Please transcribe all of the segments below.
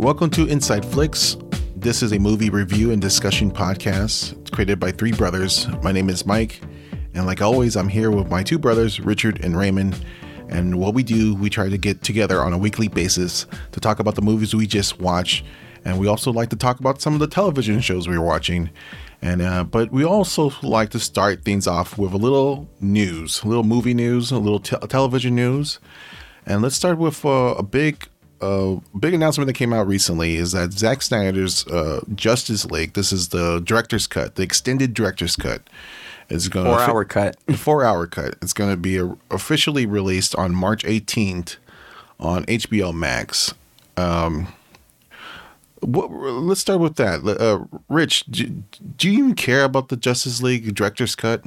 Welcome to Inside Flicks. This is a movie review and discussion podcast created by three brothers. My name is Mike, and like always, I'm here with my two brothers, Richard and Raymond. And what we do, we try to get together on a weekly basis to talk about the movies we just watched, and we also like to talk about some of the television shows we are watching. And uh, but we also like to start things off with a little news, a little movie news, a little te- television news. And let's start with uh, a big uh, big announcement that came out recently is that Zack Snyder's uh, Justice League. This is the director's cut, the extended director's cut. Is going four hour cut. Four hour cut. It's going to be a, officially released on March 18th on HBO Max. Um, what, let's start with that. Uh, Rich, do, do you even care about the Justice League director's cut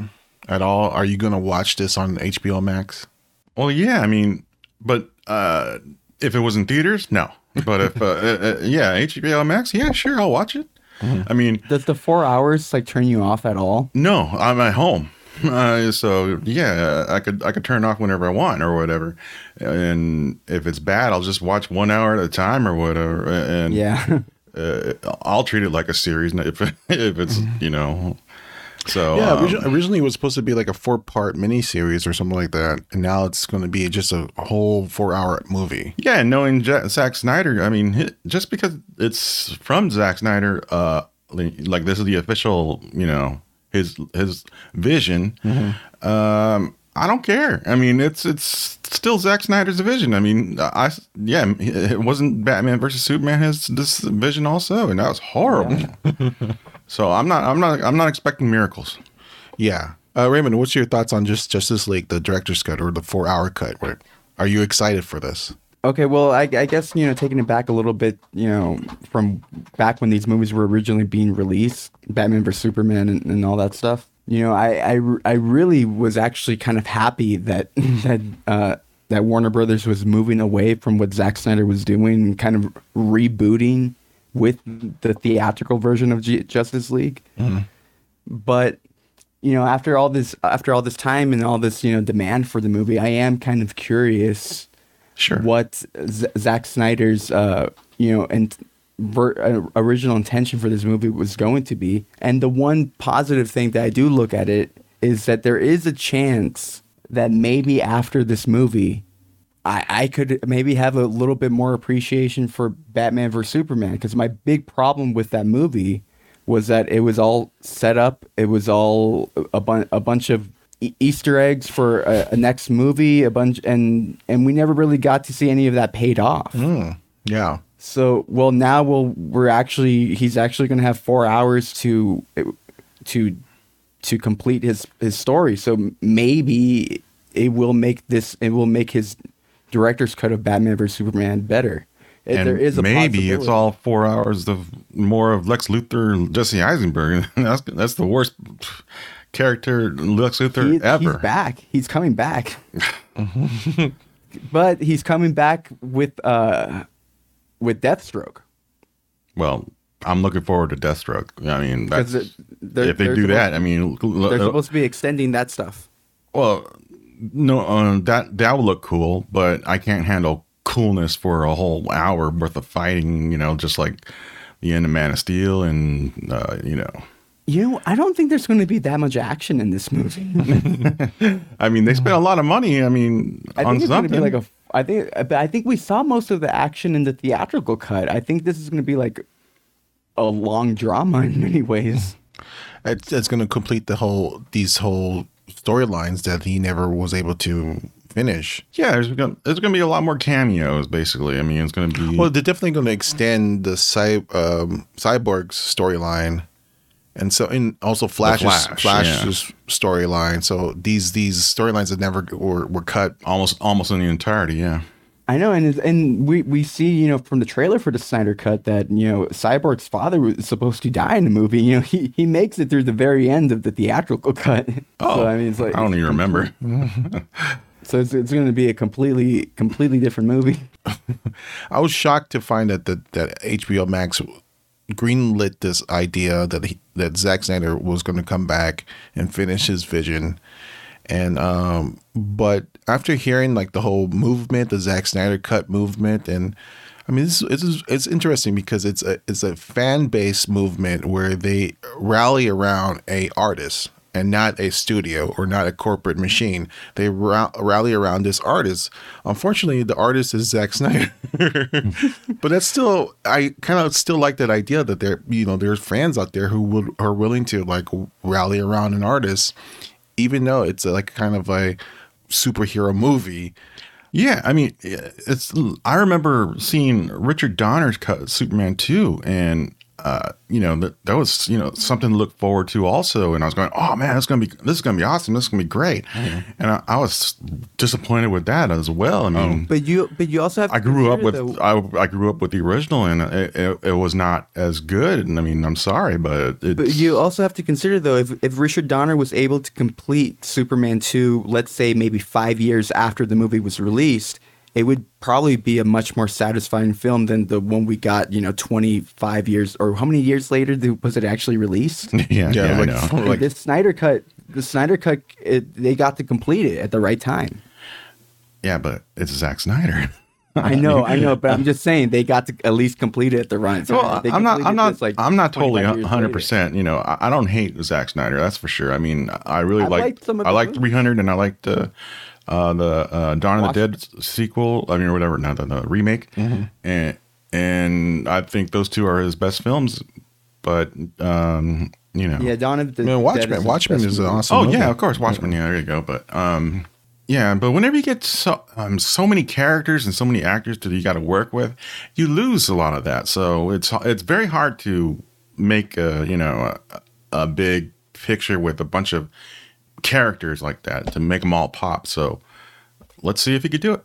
at all? Are you going to watch this on HBO Max? Well, yeah. I mean, but uh, if it was in theaters, no. But if uh, uh, uh yeah, HBO Max, yeah, sure, I'll watch it. Mm-hmm. I mean, does the four hours like turn you off at all? No, I'm at home. Uh, so yeah, I could I could turn off whenever I want or whatever, and if it's bad, I'll just watch one hour at a time or whatever. And yeah, uh, I'll treat it like a series if if it's you know so yeah, um, originally, it was supposed to be like a four part miniseries or something like that, and now it's going to be just a whole four hour movie. Yeah, and knowing J- Zack Snyder, I mean, just because it's from Zack Snyder, uh, like this is the official, you know, his his vision. Mm-hmm. Um, I don't care. I mean, it's it's still Zack Snyder's vision. I mean, I yeah, it wasn't Batman versus Superman his this vision also, and that was horrible. Yeah. So I'm not I'm not I'm not expecting miracles. Yeah. Uh, Raymond, what's your thoughts on just Justice League, the director's cut or the four hour cut? Are you excited for this? Okay, well, I, I, guess you know, taking it back a little bit, you know, from back when these movies were originally being released, Batman vs Superman and, and all that stuff. You know, I, I, I really was actually kind of happy that that uh, that Warner Brothers was moving away from what Zack Snyder was doing and kind of rebooting with the theatrical version of G- Justice League. Mm-hmm. But you know, after all this, after all this time and all this, you know, demand for the movie, I am kind of curious. Sure. What Z- Zack Snyder's, uh, you know, and ver- uh, original intention for this movie was going to be, and the one positive thing that I do look at it is that there is a chance that maybe after this movie, I, I could maybe have a little bit more appreciation for Batman vs Superman because my big problem with that movie was that it was all set up. It was all a, bu- a bunch of e- Easter eggs for a, a, next movie, a bunch, and and we never really got to see any of that paid off. Mm, yeah. So well, now we'll we're actually he's actually going to have four hours to to to complete his his story. So maybe it will make this it will make his director's cut of Batman vs Superman better. And there is maybe it's all four hours of more of Lex Luthor and Jesse Eisenberg. that's that's the worst character Lex Luthor he, ever. He's back. He's coming back. but he's coming back with uh with Deathstroke. Well, I'm looking forward to Deathstroke. I mean, that's, it, if they do that, I mean, they're supposed to be extending that stuff. Well, no, uh, that that would look cool, but I can't handle coolness for a whole hour worth of fighting. You know, just like the end of Man of Steel, and uh, you know. You know, I don't think there's going to be that much action in this movie. I mean, they spent a lot of money. I mean, I think it's going like a. I think, I think we saw most of the action in the theatrical cut. I think this is going to be like a long drama in many ways. It's, it's going to complete the whole these whole storylines that he never was able to finish. Yeah, there's gonna, there's gonna be a lot more cameos. Basically, I mean, it's gonna be well, they're definitely gonna extend the cy- um, cyborg's storyline, and so and also Flash's Flash, Flash's yeah. storyline. So these these storylines that never were, were cut almost almost in the entirety. Yeah. I know, and and we, we see you know from the trailer for the Snyder Cut that you know Cyborg's father was supposed to die in the movie. You know he, he makes it through the very end of the theatrical cut. Oh, so, I mean, it's like I don't even remember. so it's, it's going to be a completely completely different movie. I was shocked to find that that, that HBO Max greenlit this idea that he, that Zack Snyder was going to come back and finish his vision and um, but after hearing like the whole movement, the Zack Snyder cut movement, and I mean, this, is it's interesting because it's a it's a fan base movement where they rally around a artist and not a studio or not a corporate machine. They ra- rally around this artist. Unfortunately, the artist is Zack Snyder, but that's still I kind of still like that idea that there you know there's fans out there who would are willing to like rally around an artist, even though it's like kind of a superhero movie. Yeah, I mean, it's. I remember seeing Richard Donner's cut Superman two, and uh, you know that that was you know something to look forward to also. And I was going, oh man, it's gonna be this is gonna be awesome. This is gonna be great. Mm-hmm. And I, I, was disappointed with that as well. I mean, but you but you also have. I grew up with the, I, I grew up with the original, and it, it, it, was not as good. And I mean, I'm sorry, but but you also have to consider though if if Richard Donner was able to complete Superman two, let's say maybe five years after the movie was released it would probably be a much more satisfying film than the one we got, you know, 25 years or how many years later was it actually released? yeah, yeah, like, like the Snyder cut, the Snyder cut, it, they got to complete it at the right time. Yeah, but it's Zack Snyder. I know, I know, but I'm just saying they got to at least complete it at the right time. Well, I'm not, I'm not, like I'm not totally 100. percent You know, I, I, don't hate Zack Snyder. That's for sure. I mean, I really like, I like 300, and I liked the uh, the uh, Dawn of the Dead sequel. I mean, or whatever, not the, the remake, mm-hmm. and and I think those two are his best films. But um, you know, yeah, Dawn of the Man, Watchmen. Dead is Watchmen is an awesome. Oh movie. yeah, of course, Watchmen. Yeah, there you go. But um, yeah, but whenever you get so um, so many characters and so many actors that you got to work with, you lose a lot of that. So it's it's very hard to make a you know a, a big picture with a bunch of characters like that to make them all pop. So let's see if he could do it.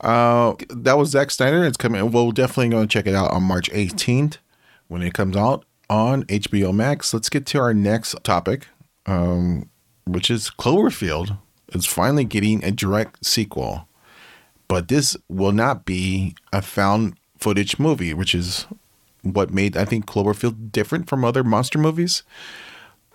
Uh, that was Zack Snyder. It's coming. We're definitely going to check it out on March 18th when it comes out on HBO Max. Let's get to our next topic, um, which is Cloverfield. It's finally getting a direct sequel, but this will not be a found footage movie, which is what made I think Cloverfield different from other monster movies.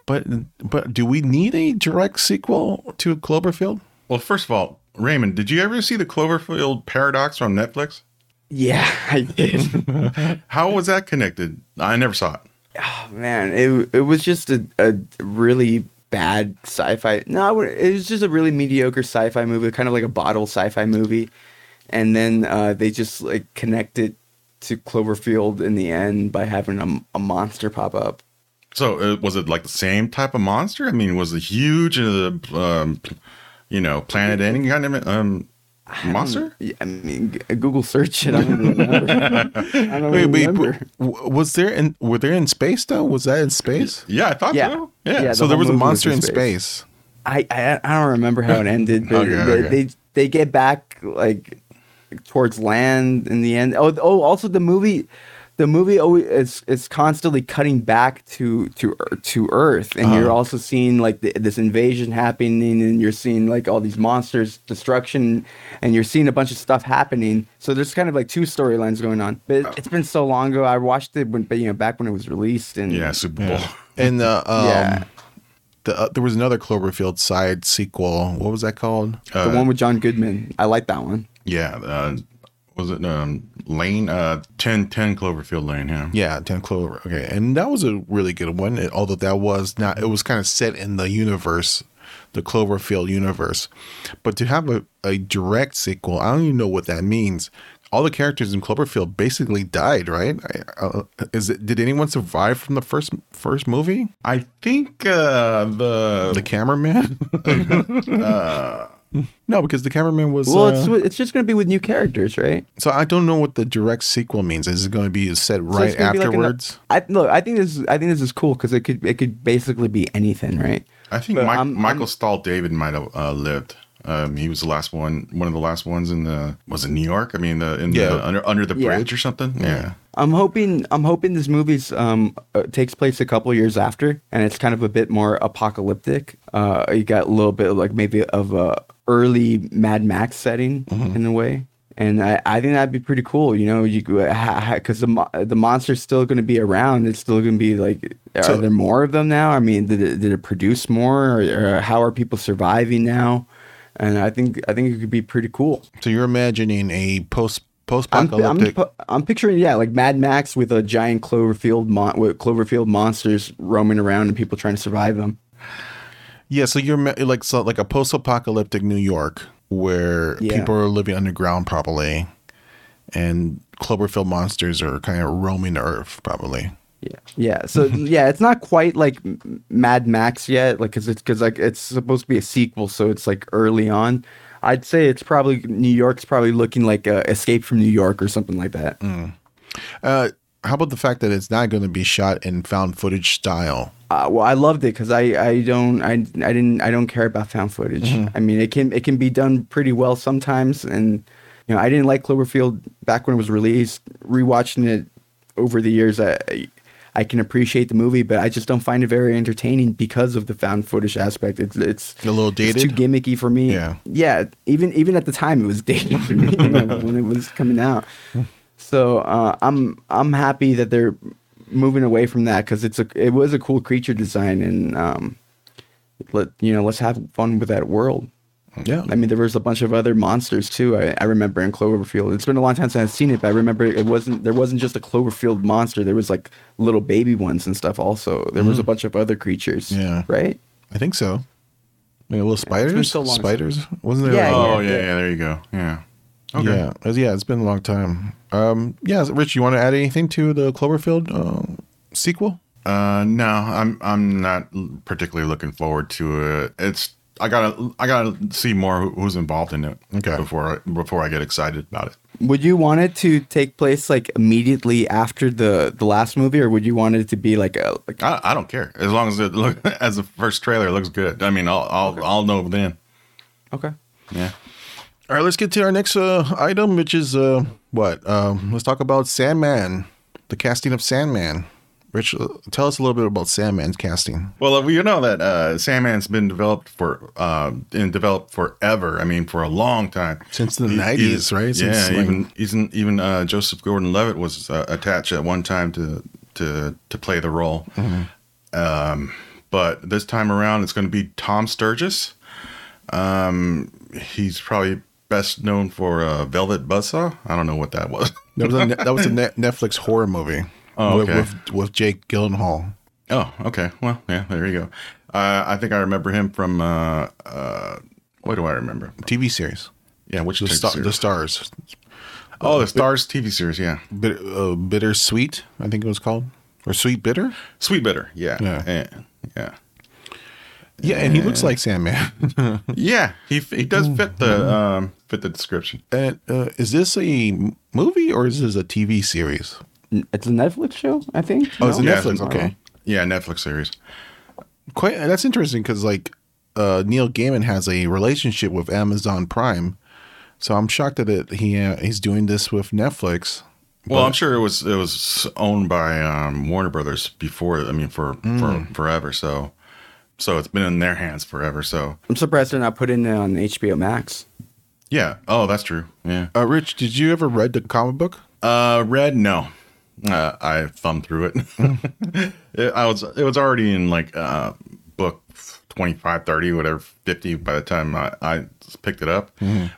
But but do we need a direct sequel to Cloverfield? Well, first of all, Raymond, did you ever see the Cloverfield Paradox on Netflix? Yeah, I did. How was that connected? I never saw it. Oh man, it it was just a, a really bad sci-fi. No, it was just a really mediocre sci-fi movie, kind of like a bottle sci-fi movie. And then uh, they just like connected to Cloverfield in the end by having a, a monster pop up. So uh, was it like the same type of monster? I mean, was it huge? Uh, um, you know, planet ending kind of um, monster? I mean, uh, Google search it. I don't remember. I don't wait, remember. Wait, was there in were there in space though? Was that in space? Yeah, I thought yeah. so. Yeah. yeah so there was a monster was in, space. space. I, I I don't remember how it ended, but okay, they, okay. they they get back like towards land in the end. Oh, oh, also the movie the movie always is, is constantly cutting back to to to Earth, and uh-huh. you're also seeing like the, this invasion happening, and you're seeing like all these monsters, destruction, and you're seeing a bunch of stuff happening. So there's kind of like two storylines going on. But uh. it's been so long ago. I watched it when, but you know, back when it was released, and yeah, Super Bowl, yeah. and uh, um, yeah. The, uh, there was another Cloverfield side sequel. What was that called? Uh, the one with John Goodman. I like that one. Yeah, uh, was it um, Lane? Uh, 10, 10 Cloverfield Lane. Yeah. Yeah, ten Clover. Okay, and that was a really good one. It, although that was not, it was kind of set in the universe, the Cloverfield universe. But to have a, a direct sequel, I don't even know what that means. All the characters in Cloverfield basically died, right? Uh, is it? Did anyone survive from the first first movie? I think uh, the the cameraman. uh, no, because the cameraman was. Well, uh, it's it's just going to be with new characters, right? So I don't know what the direct sequel means. Is it going to be set right so afterwards? Like an, I look. I think this. Is, I think this is cool because it could it could basically be anything, right? I think Mike, I'm, Michael I'm, Stahl David might have uh, lived. Um, he was the last one, one of the last ones in the was it New York? I mean, the in yeah. the under under the bridge yeah. or something. Yeah. I'm hoping I'm hoping this movie's um uh, takes place a couple years after, and it's kind of a bit more apocalyptic. Uh, you got a little bit like maybe of a early Mad Max setting mm-hmm. in a way. And I, I think that'd be pretty cool, you know, you because the the monster's still going to be around. It's still going to be like, are there more of them now? I mean, did it, did it produce more, or, or how are people surviving now? And I think I think it could be pretty cool. So you're imagining a post post-apocalyptic. I'm, I'm picturing yeah, like Mad Max with a giant Cloverfield mon- with Cloverfield monsters roaming around and people trying to survive them. yeah, so you're like so like a post-apocalyptic New York where Yeah. people are living underground probably, and Cloverfield monsters are kind of roaming the earth probably. Yeah, yeah. So yeah, it's not quite like Mad Max yet, like because it's because like it's supposed to be a sequel, so it's like early on. I'd say it's probably New York's probably looking like uh, Escape from New York or something like that. Uh, how about the fact that it's not going to be shot in found footage style? Uh, well, I loved it because I, I don't I, I didn't I don't care about found footage. I mean, it can it can be done pretty well sometimes, and you know I didn't like Cloverfield back when it was released. Rewatching it over the years, I I can appreciate the movie, but I just don't find it very entertaining because of the found footage aspect. It's it's A little It's dated? too gimmicky for me. Yeah. yeah. Even even at the time, it was dated for me you know, when it was coming out. So uh, I'm I'm happy that they're moving away from that because it's a it was a cool creature design and um, let you know let's have fun with that world. Yeah, I mean, there was a bunch of other monsters too. I, I remember in Cloverfield. It's been a long time since I've seen it, but I remember it wasn't there wasn't just a Cloverfield monster. There was like little baby ones and stuff. Also, there was a bunch of other creatures. Yeah. right. I think so. Maybe little been spiders. so long spiders wasn't there? Yeah, like- Oh yeah, yeah, yeah. yeah, There you go. Yeah. Okay. Yeah, yeah, it's been a long time. Um, yeah, Rich, you want to add anything to the Cloverfield uh, sequel? Uh, no, I'm I'm not particularly looking forward to it. It's I gotta I gotta see more who's involved in it. Okay. Before I, before I get excited about it. Would you want it to take place like immediately after the the last movie, or would you want it to be like a like I, I don't care as long as it look as the first trailer looks good. I mean, I'll I'll I'll know then. okay? Yeah. All right, let's get to our next uh, item, which is uh, what? Um, let's talk about Sandman, the casting of Sandman. Rich, uh, tell us a little bit about Sandman's casting. Well, we know that uh, Sandman's been developed for uh, and developed forever. I mean, for a long time Since the 90s, he's- right? Since, yeah, like- even even even uh, Joseph Gordon-Levitt was uh, attached at one time to to to play the role. Mm-hmm. Um, but this time around, it's going to be Tom Sturgis. Um, he's probably best known for uh, Velvet Buzzsaw. I don't know what that was. That was a, ne- that was a net Netflix horror movie Oh, with, okay. with, with Jake Gyllenhaal. Oh, okay. Well, yeah, there you go. Uh, I think I remember him from. Uh, uh, what do I remember? TV series. Yeah, which The, TV star, series? the Starz. Oh, the Starz TV series. Yeah, Bit, uh, Bittersweet, I think it was called. Or Sweet Bitter? Sweet Bitter. Yeah, Yeah. yeah, yeah. Yeah, and he looks like Sandman. Yeah, he he does fit the um fit the description. and, uh, is this a movie or is this a TV series? N- It's a Netflix show, I think. Oh, it's a No? Yeah, Netflix. it's- Okay. Yeah, Netflix series. Quite. That's interesting because like uh, Neil Gaiman has a relationship with Amazon Prime, so I'm shocked that it, he uh, he's doing this with Netflix. Well, But- I'm sure it was it was owned by um, Warner Brothers before. I mean, for Mm. for forever. So so it's been in their hands forever. So I'm surprised they're not putting it on HBO Max. yeah. Oh, that's true. Yeah. Uh, Rich, did you ever read the comic book? Uh, red, no. Uh, I thumbed through it. it. I was it was already in like uh book 25, 30, whatever, 50 by the time I, I picked it up.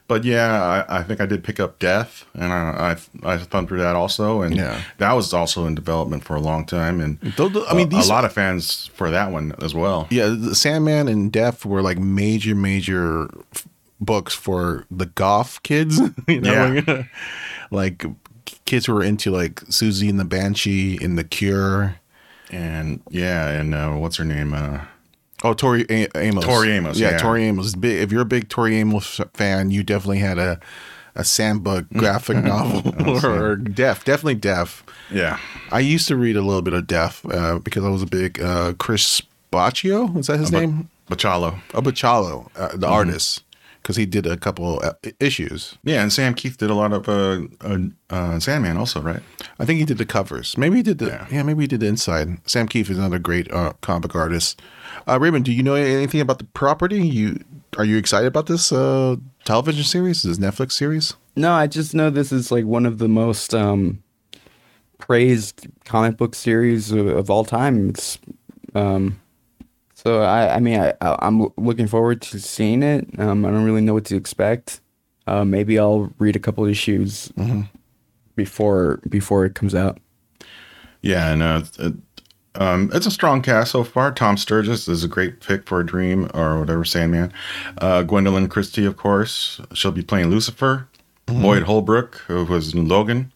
But yeah, I, I think I did pick up Death and I, I, I thumbed through that also. And Yeah. that was also in development for a long time. And I mean, a- these- a lot of fans for that one as well. Yeah, the Sandman and Death were like major, major f- books for the goth kids. you know, Yeah. like kids who were into like Siouxsie and the Banshee and The Cure. And yeah, and uh, what's her name? Uh, Oh, Tori A- Amos. Tori Amos, yeah. Tori Amos. Big, if you're a big Tori Amos fan, you definitely had a a Sandbook graphic novel or Deaf. Definitely Deaf. yeah. I used to read a little bit of Deaf uh, because I was a big uh, Chris Baccio. Is that his name? Bachalo. Oh, Bachalo, uh, the artist, because he did a couple uh, issues. Yeah, and Sam Kieth did a lot of uh, uh, uh, Sandman also, right? I think he did the covers. Maybe he did the yeah. Yeah. maybe he did the inside. Sam Kieth is another great uh, comic artist. Uh, Raymond, do you know anything about the property? You are you excited about this uh, television series? This Netflix series? No, I just know this is like one of the most um, praised comic book series of, of all time. It's um, so I, I mean, I, I'm looking forward to seeing it. Um, I don't really know what to expect. uh, maybe I'll read a couple issues before before it comes out. Yeah, and uh, it, um, it's a strong cast so far. Tom Sturges is a great pick for a Dream or whatever Sandman. Uh, Gwendoline Christie, of course, she'll be playing Lucifer. Lloyd Holbrook, who was in Logan,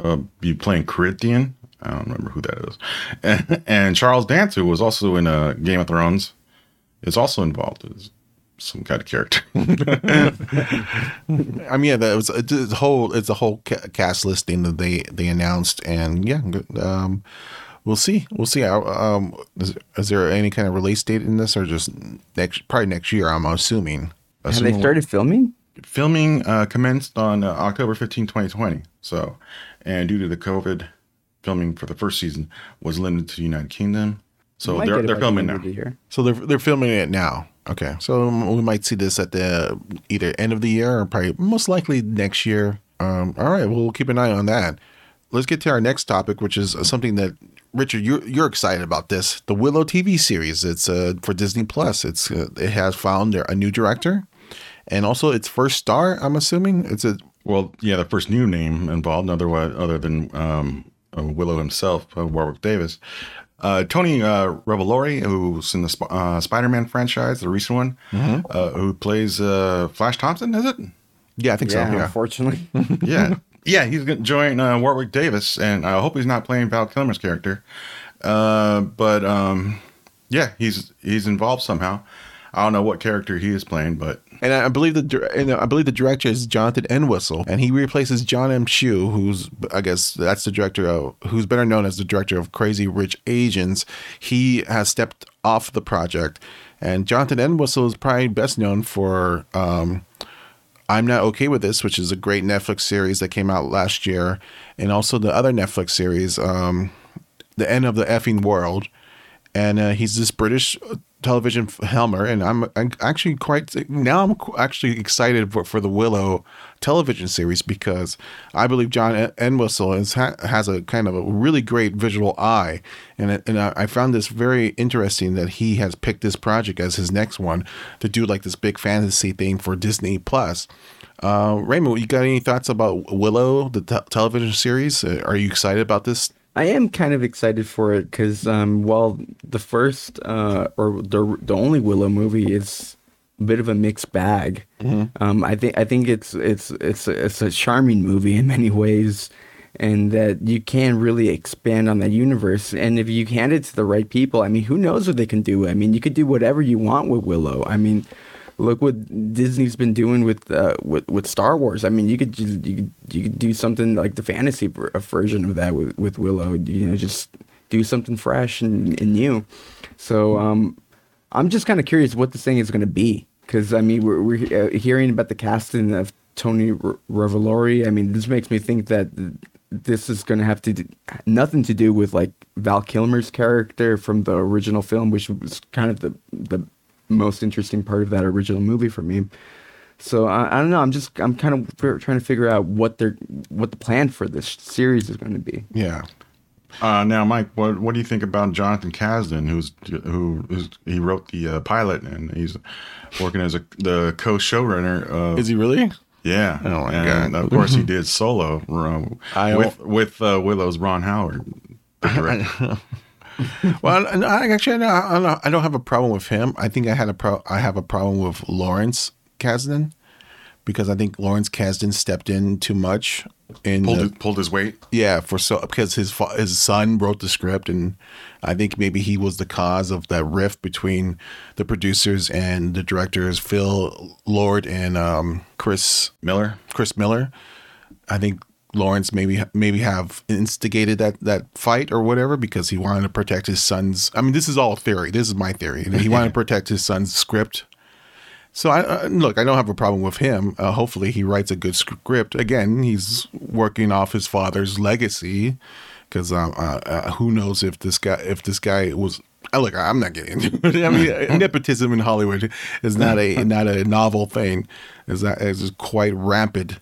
uh, be playing Corinthian. I don't remember who that is. And, and Charles Dance, who was also in uh, Game of Thrones, is also involved as some kind of character. I mean, yeah, that was it's a whole. It's a whole cast listing that they they announced, and yeah, um, we'll see. We'll see. Um, is, is there any kind of release date in this, or just next? Probably next year. I'm assuming. Have they started filming? Filming uh, commenced on uh, October 15, 2020. So, and due to the COVID, filming for the first season was limited to the United Kingdom. So they're, they're by the filming now. the year. So they're they're filming it now. Okay, so we might see this at the either end of the year or probably most likely next year. Um, all right, we'll keep an eye on that. Let's get to our next topic, which is something that Richard, you're you're excited about this, the Willow TV series. It's uh, for Disney Plus. It's uh, it has found a new director, and also its first star. I'm assuming it's a Well, yeah, the first new name involved, otherwise, other than um, uh, Willow himself, uh, Warwick Davis. Uh, Tony uh, Revolori, who's in the Sp- uh, Spider-Man franchise, the recent one, uh, who plays uh, Flash Thompson, is it? yeah, I think Yeah, so. Yeah, unfortunately. yeah, yeah, he's going to join uh, Warwick Davis, and I hope he's not playing Val Kilmer's character. Uh, but um, yeah, he's he's involved somehow. I don't know what character he is playing, but and I believe the and I believe the director is Jonathan Entwistle, and he replaces John M. Chu, who's I guess that's the director of who's better known as the director of Crazy Rich Asians. He has stepped off the project, and Jonathan Entwistle is probably best known for. Um, I'm Not Okay with This, which is a great Netflix series that came out last year, and also the other Netflix series, um, The End of the Effing World. And uh, he's this British television helmer, and I'm, I'm actually quite now I'm actually excited for, for the Willow television series because I believe John En- Entwistle is, ha- has a kind of a really great visual eye, and it- and I, I found this very interesting that he has picked this project as his next one to do like this big fantasy thing for Disney Plus. Uh, Raymond, you got any thoughts about Willow, the te- television series? Uh, Are you excited about this? I am kind of excited for it because um, while the first uh, or the the only Willow movie is a bit of a mixed bag, um, I think I think it's it's it's a, it's a charming movie in many ways, and that you can really expand on that universe. And if you hand it to the right people, I mean, who knows what they can do? I mean, you could do whatever you want with Willow. I mean. Look what Disney's been doing with uh, with with Star Wars. I mean, you could just, you could you could do something like the fantasy ver- version of that with, with Willow. You know, just do something fresh and, and new. So um, I'm just kind of curious what this thing is going to be because I mean we're we're uh, hearing about the casting of Tony R- Revolori. I mean, this makes me think that th- this is going to have to do, nothing to do with like Val Kilmer's character from the original film, which was kind of the the most interesting part of that original movie for me. So I, I don't know. I'm just I'm kind of fi- trying to figure out what they're what the plan for this series is going to be. Yeah. Uh, now, Mike, what what do you think about Jonathan Kasdan, who's who is, he wrote the uh, pilot and he's working as a the co-showrunner of Is he really? yeah, Oh, my and God. of course he did Solo uh, with with uh, Willow's Ron Howard. Well, and I actually I don't, I don't- have a problem with him. I think I had a pro. I have a problem with Lawrence Kasdan because I think Lawrence Kasdan stepped in too much. In pulled the- his, pulled his weight. yeah, for so because his his son wrote the script, and I think maybe he was the cause of that rift between the producers and the directors, Phil Lord and um, Chris Miller. Chris Miller. I think Lawrence maybe maybe have instigated that that fight or whatever because he wanted to protect his son's. I mean, this is all theory. This is my theory. He wanted to protect his son's script. So I uh, look. I don't have a problem with him. Uh, hopefully, he writes a good script. Again, he's working off his father's legacy. Because um, uh, uh, who knows if this guy if this guy was. Uh, look, I'm not getting into it. I mean, nepotism in Hollywood is not a not a novel thing. Is that is quite rampant.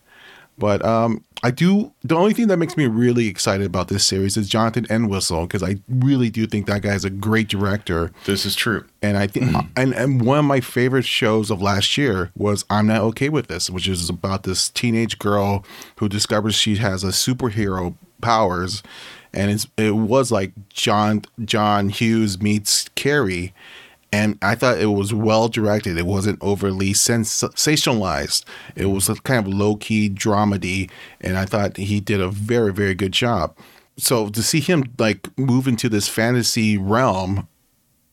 But um, I do. The only thing that makes me really excited about this series is Jonathan Entwistle because I really do think that guy is a great director. This is true. And I think, mm-hmm. and, and one of my favorite shows of last year was I'm Not Okay with This, which is about this teenage girl who discovers she has a superhero powers, and it's, it was like John John Hughes meets Carrie, and I thought it was well directed. It wasn't overly sensationalized. It was a kind of low key dramedy, and I thought he did a very very good job. So to see him like move into this fantasy realm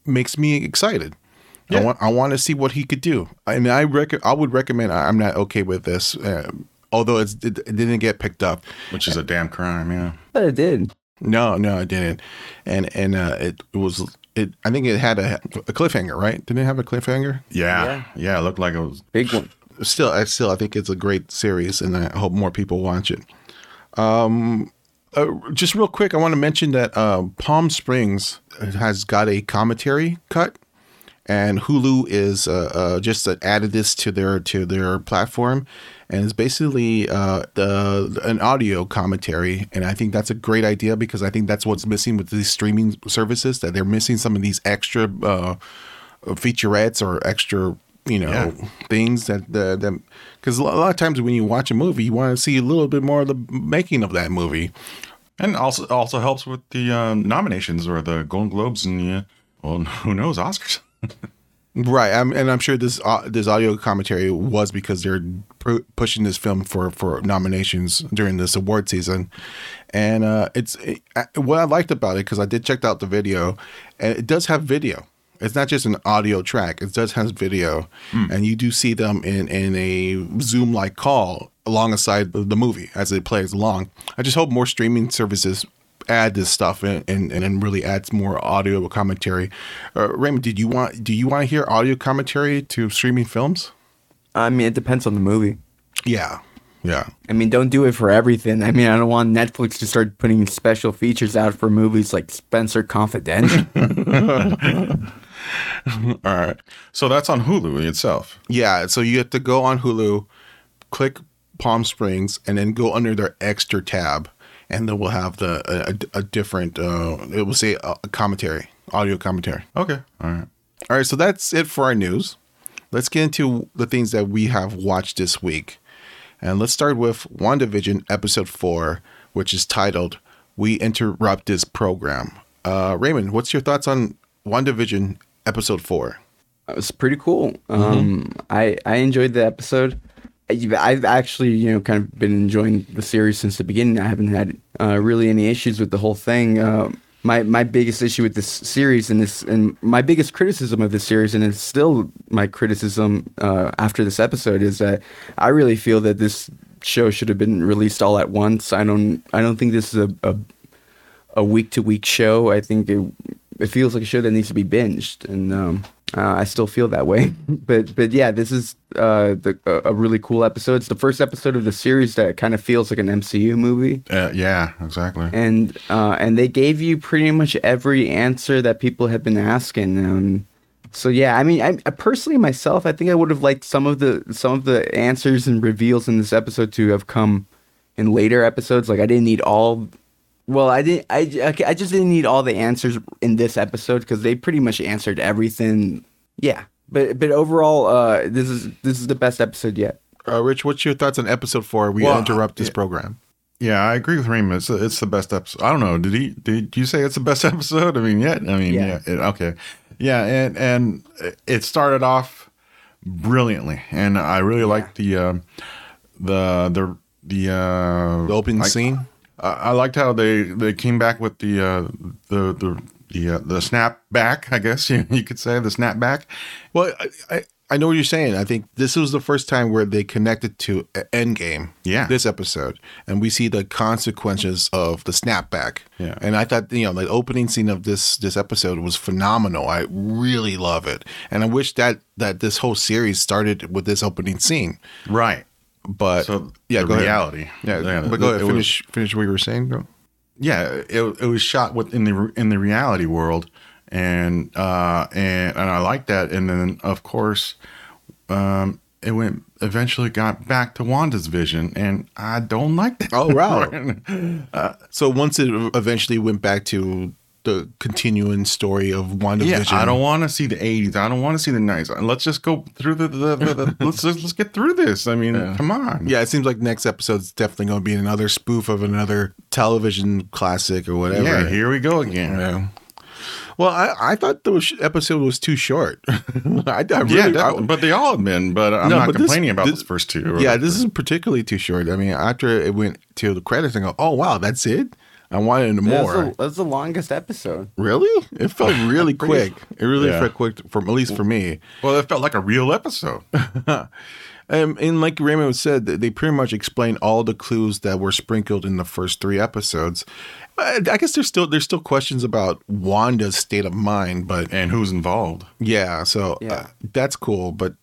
makes me excited. Yeah. I want I want to see what he could do. I mean, I rec- I would recommend. I'm not okay with this, uh, although it's, it, it didn't get picked up. Which is a damn crime, yeah. But it did. No, no, it didn't. And and uh, it was it. I think it had a, a cliffhanger, right? Didn't it have a cliffhanger? Yeah. Yeah. Yeah, it looked like it was Big one. Still, I still I think it's a great series, and I hope more people watch it. Um, uh, just real quick, I want to mention that uh, Palm Springs has got a commentary cut, and Hulu is uh, uh, just added this to their to their platform, and it's basically uh, the an audio commentary, and I think that's a great idea because I think that's what's missing with these streaming services that they're missing some of these extra uh, featurettes or extra you know Yeah. things that the that because a lot of times when you watch a movie you want to see a little bit more of the making of that movie and also also helps with the um, nominations or the Golden Globes and yeah, well, who knows Oscars. Right I'm, and i'm sure this uh, this audio commentary was because they're pu- pushing this film for for nominations during this award season. And uh it's it, uh, what i liked about it because i did check out the video and it does have video. It's not just an audio track it does have video. And you do see them in in a zoom like call alongside the movie as it plays along. I just hope more streaming services add this stuff in, and and then really adds more audio commentary uh, raymond did you want do you want to hear audio commentary to streaming films I mean, it depends on the movie. yeah yeah I mean, don't do it for everything. I mean, I don't want Netflix to start putting special features out for movies like Spenser Confidential. All right. So that's on Hulu itself. Yeah, so you have to go on Hulu, click Palm Springs, and then go under their extra tab, and then we'll have the a, a different. Uh, it will say a, a commentary, audio commentary. Okay. All right. All right, so that's it for our news. Let's get into the things that we have watched this week, and let's start with WandaVision episode four, which is titled "We Interrupt This Program." Uh, Raymond, what's your thoughts on WandaVision episode four? It was pretty cool. Um, I I enjoyed the episode. I've actually, you know, kind of been enjoying the series since the beginning. I haven't had uh, really any issues with the whole thing. Uh, my my biggest issue with this series and this and my biggest criticism of this series, and it's still my criticism uh, after this episode, is that I really feel that this show should have been released all at once. I don't I don't think this is a, a a week to week show. I think it it feels like a show that needs to be binged, and um, uh, I still feel that way. but but yeah, this is uh, the, a, really cool episode. It's the first episode of the series that kind of feels like an MCU movie, Uh, yeah, exactly. and uh, and they gave you pretty much every answer that people have been asking. Um, so yeah, I mean, I, I personally myself, I think I would have liked some of the some of the answers and reveals in this episode to have come in later episodes. Like I didn't need all. Well, I didn't. I okay, I just didn't need all the answers in this episode because they pretty much answered everything. Yeah, but but overall, uh, this is this is the best episode yet. Uh, Rich, what's your thoughts on episode four? We Well, interrupt this yeah. program. Yeah, I agree with Raymond. It's it's the best episode. I don't know. Did he? Did you say it's the best episode? I mean, yeah. I mean, Yeah. yeah. it- okay. Yeah, and and it started off brilliantly, and I really liked the um, the the the uh, The opening like- scene. I liked how they they came back with the uh, the the the uh, the snap back. I guess you, you could say the snap back. Well, I, I I know what you're saying. I think this was the first time where they connected to Endgame. Yeah. This episode, and we see the consequences of the snapback. Yeah. And I thought you know the opening scene of this this episode was phenomenal. I really love it, and I wish that that this whole series started with this opening scene. Right. But So yeah, go reality. ahead. Yeah, Yeah, but go ahead. was- Finish finish what you were saying. Yeah, it, it was shot with in the in the reality world, and uh, and and I like that. And then of course, um, it went eventually got back to Wanda's vision, and I don't like that. Oh, wow. So once it eventually went back to the continuing story of WandaVision. Yeah, I don't want to see the '80s. I don't want to see the '90s. Let's just go through the. the, the, the let's just, let's get through this. I mean, come on. Yeah, it seems like next episode's definitely going to be another spoof of another television classic or whatever. Yeah, here we go again. Yeah. Well, I, I thought the episode was too short. I, I really, yeah, I- but they all have been. But I'm No, not but this- complaining about this- first two. yeah, this is particularly too short. I mean, after it went to the credits, I go, oh wow, that's it. I wanted That's more. the, that's the longest episode. Really? It felt really quick. It really Yeah. felt quick, from at least for me. well, it felt like a real episode. Um, and like Raymond said, they pretty much explained all the clues that were sprinkled in the first three episodes. Uh, I guess there's still there's still questions about Wanda's state of mind, but and who's involved? yeah, so Yeah. Uh, that's cool. But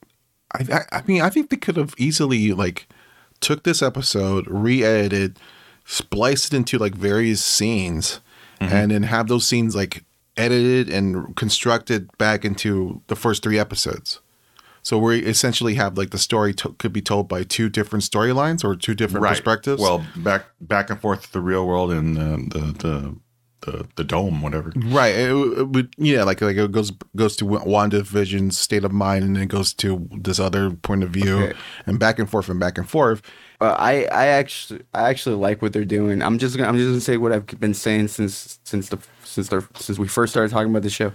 I, I I mean I think they could have easily like took this episode, re-edited, spliced it into like various scenes, mm-hmm. and then have those scenes like edited and constructed back into the first three episodes. So we essentially have like the story to- could be told by two different storylines or two different perspectives. Well, back back and forth the real world and um, the the the, the, the dome, whatever. right, it, it would yeah, like like it goes goes to Wanda Vision's state of mind, and then it goes to this other point of view, Okay. and back and forth and back and forth. Uh, I I actually I actually like what they're doing. I'm just gonna I'm just gonna say what I've been saying since since the since the since we first started talking about the show.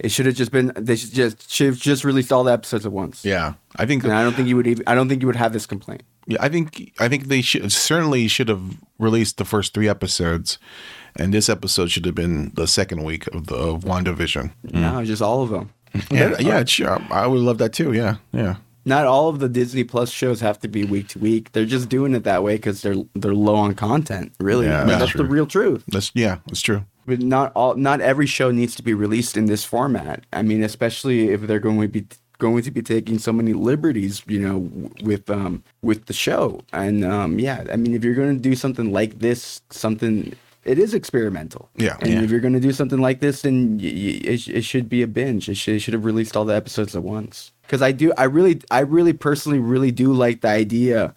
It should have just been they should just should have just released all the episodes at once. Yeah, I think And I don't think you would even I don't think you would have this complaint. Yeah, I think I think they should certainly should have released the first three episodes, and this episode should have been the second week of the of WandaVision. No, just all of them. Yeah, yeah, sure. I would love that too. Yeah, yeah. Not all of the Disney Plus shows have to be week to week. They're just doing it that way because they're they're low on content. Really, Yeah, I mean, that's that's the real truth. That's yeah, that's true. But not all, not every show needs to be released in this format. I mean, especially if they're going to be going to be taking so many liberties, you know, with um with the show. And um yeah, I mean, if you're going to do something like this, something it is experimental. Yeah. And Yeah. if you're going to do something like this, then y- y- it, sh- it should be a binge. It should, it should have released all the episodes at once. Because I do, I really, I really personally, really do like the idea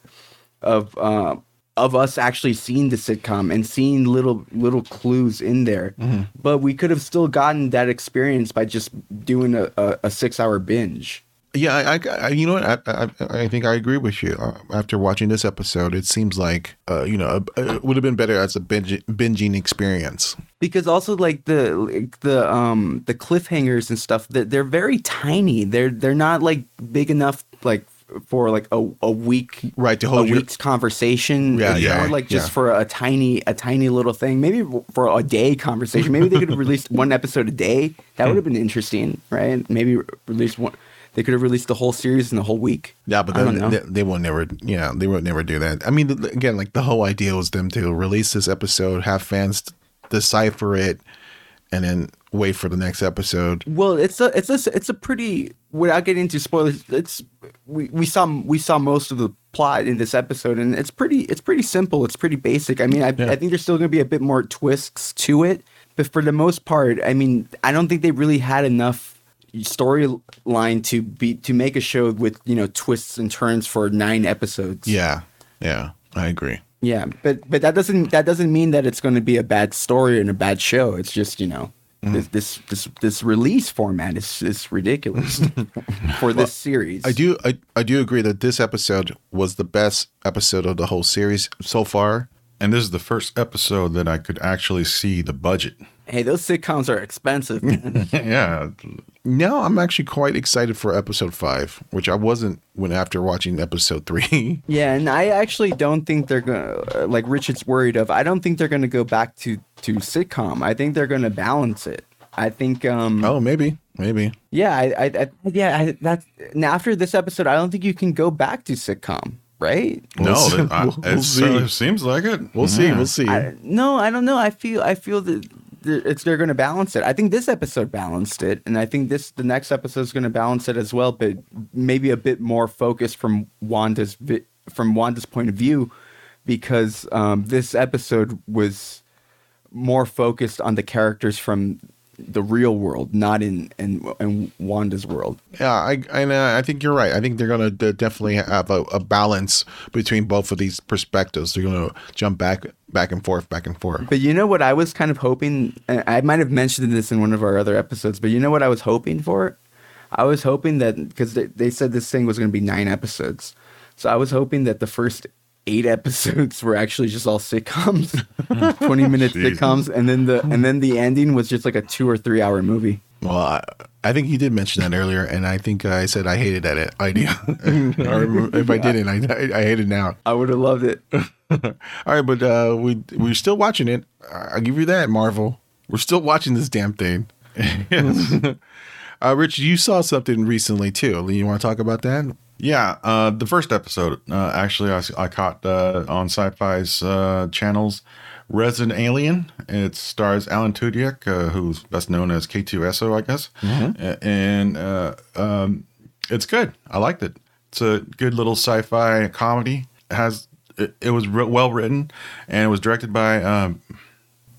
of uh, of us actually seeing the sitcom and seeing little little clues in there. But we could have still gotten that experience by just doing a, a, a six hour binge. Yeah, I, I, you know what? I, I, I think I agree with you. Uh, after watching this episode, it seems like uh, you know it would have been better as a binge, binging experience. because also like the like the um the cliffhangers and stuff that they're very tiny they're they're not like big enough like for like a, a week Right, to a hold your- week's conversation Yeah, yeah, like just yeah. for a tiny a tiny little thing maybe for a day conversation maybe they could have released one episode a day that would have been interesting right maybe release one they could have released the whole series in the whole week Yeah, but then they, they will never. Yeah, they will never do that. I mean, again, like the whole idea was them to release this episode, have fans decipher it, and then wait for the next episode. Well, it's a it's a it's a pretty without getting into spoilers. It's we, we saw we saw most of the plot in this episode, and it's pretty it's pretty simple. It's pretty basic. I mean, I, I think there's still going to be a bit more twists to it, but for the most part, I mean, I don't think they really had enough storyline to be to make a show with you know twists and turns for nine episodes. Yeah, yeah, I agree. yeah, but but that doesn't that doesn't mean that it's going to be a bad story and a bad show. It's just you know. Mm-hmm. This, this this this release format is is ridiculous for this series. I do, I, I do agree that this episode was the best episode of the whole series so far. And this is the first episode that I could actually see the budget. Hey, those sitcoms are expensive. yeah, Now I'm actually quite excited for episode five, which I wasn't when after watching episode three. yeah, and I actually don't think they're gonna uh, like Richard's worried of. I don't think they're gonna go back to to sitcom. I think they're gonna balance it. I think um oh, maybe, maybe. yeah, I, I, I yeah, I, that's now after this episode, I don't think you can go back to sitcom, right? no, see. that, I, We'll it see. certainly seems like it. We'll see. We'll see. I, no, I don't know. I feel I feel that th- it's they're going to balance it. I think this episode balanced it, and I think this the next episode is going to balance it as well, but maybe a bit more focused from Wanda's from Wanda's point of view, because um, this episode was more focused on the characters from the real world, not in in, in Wanda's world. Yeah, I and uh, I think you're right. I think they're gonna definitely have a, a balance between both of these perspectives. They're gonna jump back back and forth, back and forth. But you know what I was kind of hoping, and I might have mentioned this in one of our other episodes, but you know what I was hoping for? I was hoping that, because they, they said this thing was going to be nine episodes. So I was hoping that the first eight episodes were actually just all sitcoms, 20 minute Jesus. sitcoms. And then the, and then the ending was just like a two or three hour movie. Well, I, I think you did mention that earlier, and I think I said I hated that idea. or if I didn't, I, I hate it now. I would have loved it. All right, but uh, we we're still watching it. I'll give you that, Marvel. We're still watching this damn thing. Uh, Rich, you saw something recently too. You want to talk about that? Yeah, uh, the first episode, uh, actually, I, I caught uh, on sci fi's uh, channels Resident Alien. It stars Alan Tudyk, uh, who's best known as K2SO, I guess. A- And uh, um, it's good. I liked it. It's a good little sci fi comedy. It has it, it was re- well written and it was directed by, um,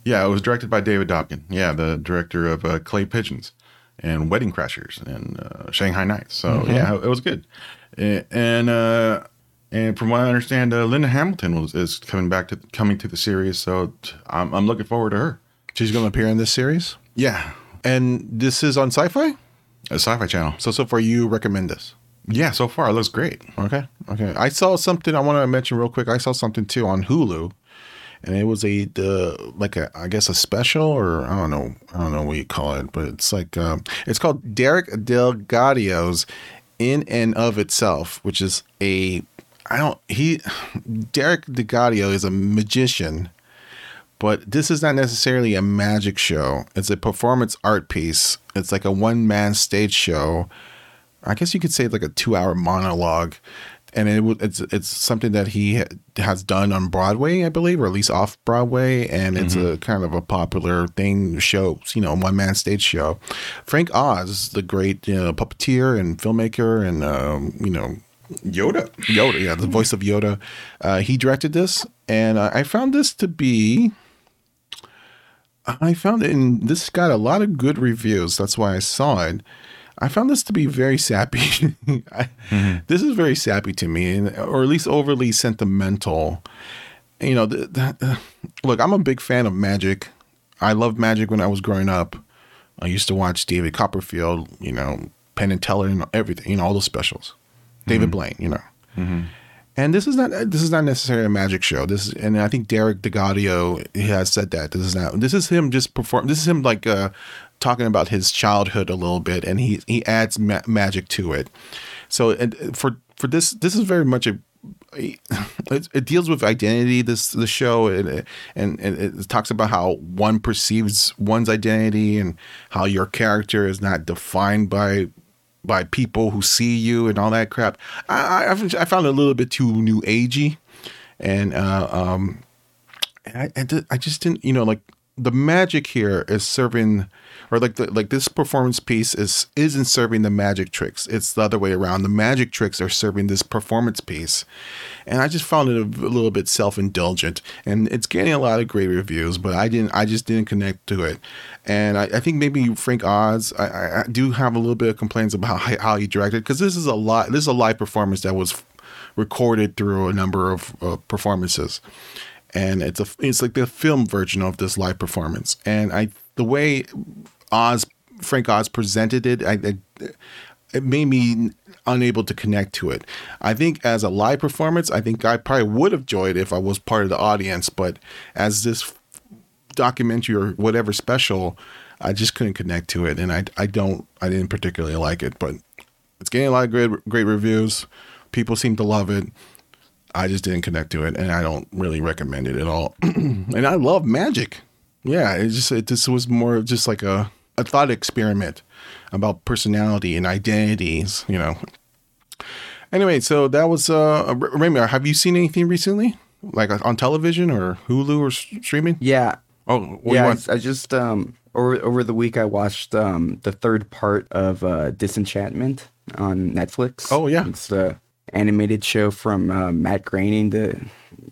yeah, it was directed by David Dobkin. Yeah, the director of uh, Clay Pigeons and Wedding Crashers and uh, Shanghai Nights. So yeah, it was good. And uh, and from what I understand, uh, Linda Hamilton was is coming back to coming to the series. So t- I'm I'm looking forward to her. She's going to appear in this series, Yeah, and this is on Sci-Fi. a Sci-Fi Channel. So so far, you recommend this? Yeah, so far it looks great. Okay. Okay. I saw something I want to mention real quick. I saw something too on Hulu, and it was a the like a I guess a special or I don't know I don't know what you call it, but it's like um, it's called Derek DelGaudio's "In and of Itself," which is a I don't he Derek DelGaudio is a magician. But this is not necessarily a magic show. It's a performance art piece. It's like a one man stage show I guess you could say like a two hour monologue. And it, it's it's something that he has done on Broadway, I believe, or at least off Broadway, and it's a kind of a popular thing show, you know, one man stage show. Frank Oz, the great you know, puppeteer and filmmaker, and um, you know, Yoda. Yoda, yeah, the voice of Yoda. Uh, he directed this, and uh, I found this to be. I found it, and this got a lot of good reviews. That's why I saw it. I found this to be very sappy. I, mm-hmm. This is very sappy to me, or at least overly sentimental. You know, the, the, uh, look, I'm a big fan of magic. I loved magic when I was growing up. I used to watch David Copperfield, you know, Penn and Teller, and everything, you know, all those specials. David mm-hmm. Blaine, you know. Mm-hmm. And this is not uh, this is not necessarily a magic show. This is, and I think Derek DelGaudio he has said that this is not this is him just perform. This is him like uh, talking about his childhood a little bit, and he he adds ma- magic to it. So and for for this this is very much a it, deals with identity. This the show and and, and it talks about how one perceives one's identity and how your character is not defined by by people who see you and all that crap. I I, I found it a little bit too new agey, and uh, um, and I, I just didn't you know like the magic here is serving or like the like this performance piece is isn't serving the magic tricks. It's the other way around. The magic tricks are serving this performance piece. And i just found it a, a little bit self-indulgent. And it's getting a lot of great reviews but i didn't i just didn't connect to it. And i, I think maybe frank oz I, I- I do have a little bit of complaints about how, how he directed because this is a lot this is a live performance that was recorded through a number of uh, performances. And it's a it's like the film version of this live performance. And i the way oz frank oz presented it i, it made me unable to connect to it i think as a live performance i think i probably would have enjoyed if i was part of the audience but as this documentary or whatever special i just couldn't connect to it and i i don't i didn't particularly like it but it's getting a lot of great great reviews people seem to love it I just didn't connect to it, and I don't really recommend it at all. and I love magic. Yeah, it just it just was more just like a a thought experiment about personality and identities. You know. Anyway, so that was uh, Remy. Have you seen anything recently, like on television or Hulu or streaming? Yeah. Oh, what do you yeah? I, I just um over over the week I watched um the third part of uh Disenchantment on Netflix. Oh, yeah. It's the animated show from uh, Matt Groening, the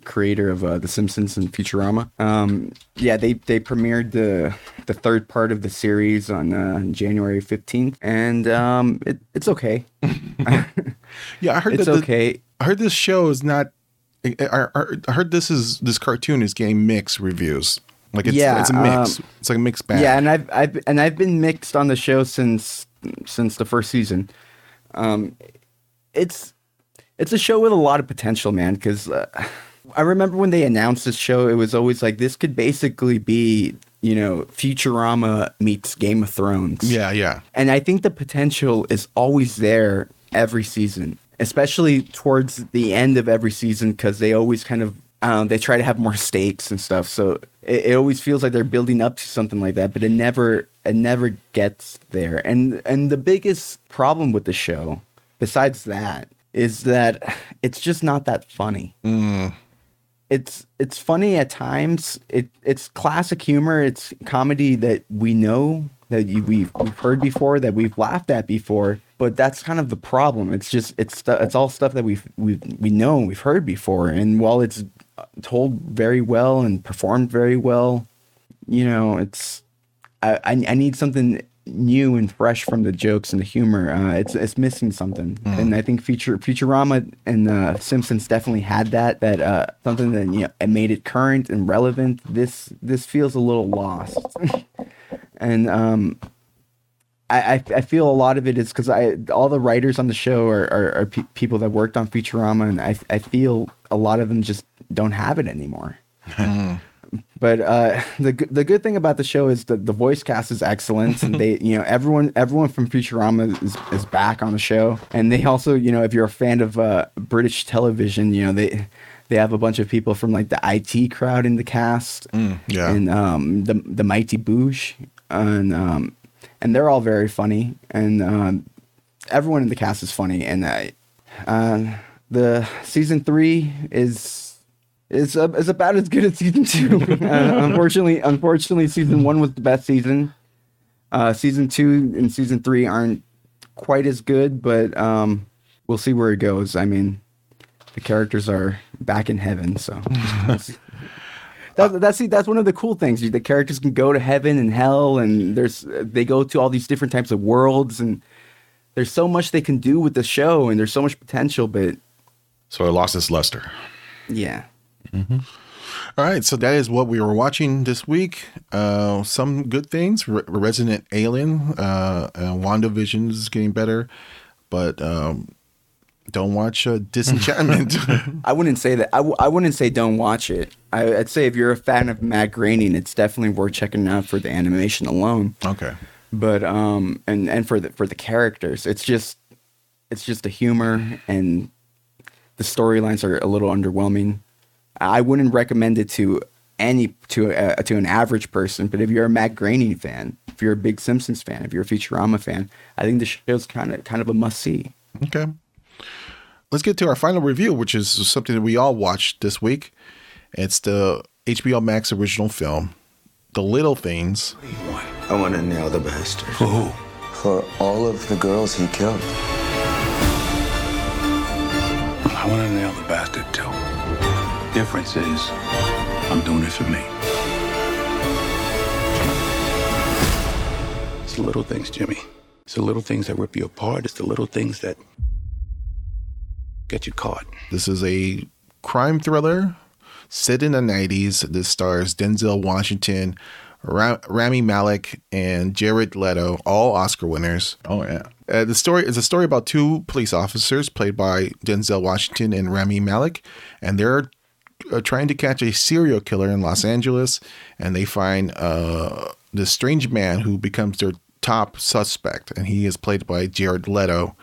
creator of uh, The Simpsons and Futurama. Um, yeah, they they premiered the the third part of the series on uh, January fifteenth, and um, it, it's okay. Yeah, I heard It's that the- okay. I heard this show is not. I, I, I heard this is this cartoon is getting mixed reviews. Like it's Yeah, it's a mix. um, it's like a mixed bag. Yeah, and I've I've and I've been mixed on the show since since the first season. Um, it's it's a show with a lot of potential, man. Because uh, I remember when they announced this show, it was always like this could basically be you know Futurama meets Game of Thrones. yeah, yeah. And I think the potential is always there every season, especially towards the end of every season, because they always kind of um, they try to have more stakes and stuff. So it, it always feels like they're building up to something like that, but it never it never gets there. And and the biggest problem with the show, besides that, is that it's just not that funny it's it's funny at times. It it's classic humor. It's comedy that we know that you, we've we've heard before, that we've laughed at before. But that's kind of the problem. It's just it's it's all stuff that we've we've we know and we've heard before. And while it's uh, told very well and performed very well, you know, it's I I, I need something new and fresh from the jokes and the humor. Uh, it's it's missing something, and I think Future Futurama and uh, Simpsons definitely had that. That uh, something that you know it made it current and relevant. This this feels a little lost, and um. I, I, I feel a lot of it is because I all the writers on the show are, are, are pe- people that worked on Futurama, and I, I feel a lot of them just don't have it anymore. But uh, the the good thing about the show is that the voice cast is excellent, and they you know everyone everyone from Futurama is, is back on the show, and they also you know if you're a fan of uh, British television, you know they they have a bunch of people from like the IT crowd in the cast, yeah. and um, the the Mighty Boosh, and um, and they're all very funny, and um, everyone in the cast is funny, and I, uh, the season three is is uh, is about as good as season two. uh, unfortunately, unfortunately, season one was the best season. Uh, season two and season three aren't quite as good, but um, we'll see where it goes. I mean, the characters are back in heaven, so. we'll see. That's that's one of the cool things. The characters can go to heaven and hell, and there's they go to all these different types of worlds, and there's so much they can do with the show, and there's so much potential. But So it lost its luster. yeah, All right, so that is what we were watching this week. Uh, some good things: Re- Resident Alien, uh, uh, WandaVision is getting better, but um, don't watch uh, Disenchantment. I wouldn't say that. I, w- I wouldn't say don't watch it. I, I'd say if you're a fan of Matt Groening, it's definitely worth checking out for the animation alone. okay, But um, and and for the for the characters, it's just it's just the humor and the storylines are a little underwhelming. I wouldn't recommend it to any to a, to an average person, but if you're a Matt Groening fan, if you're a big Simpsons fan, if you're a Futurama fan, I think the show's kind of kind of a must see. okay. Let's get to our final review, which is something that we all watched this week. It's the HBO Max original film, The Little Things. I want to nail the bastard. For who? For all of the girls he killed. I want to nail the bastard too. Difference is, I'm doing it for me. It's the little things, Jimmy. It's the little things that rip you apart. It's the little things that get you caught. This is a crime thriller set in the 90s. This stars Denzel Washington, Ra- Rami Malek, and Jared Leto, all Oscar winners. Oh yeah. Uh, the story is a story about two police officers played by Denzel Washington and Rami Malek, and they're uh, trying to catch a serial killer in Los Angeles, and they find uh, this strange man who becomes their top suspect, and he is played by Jared Leto.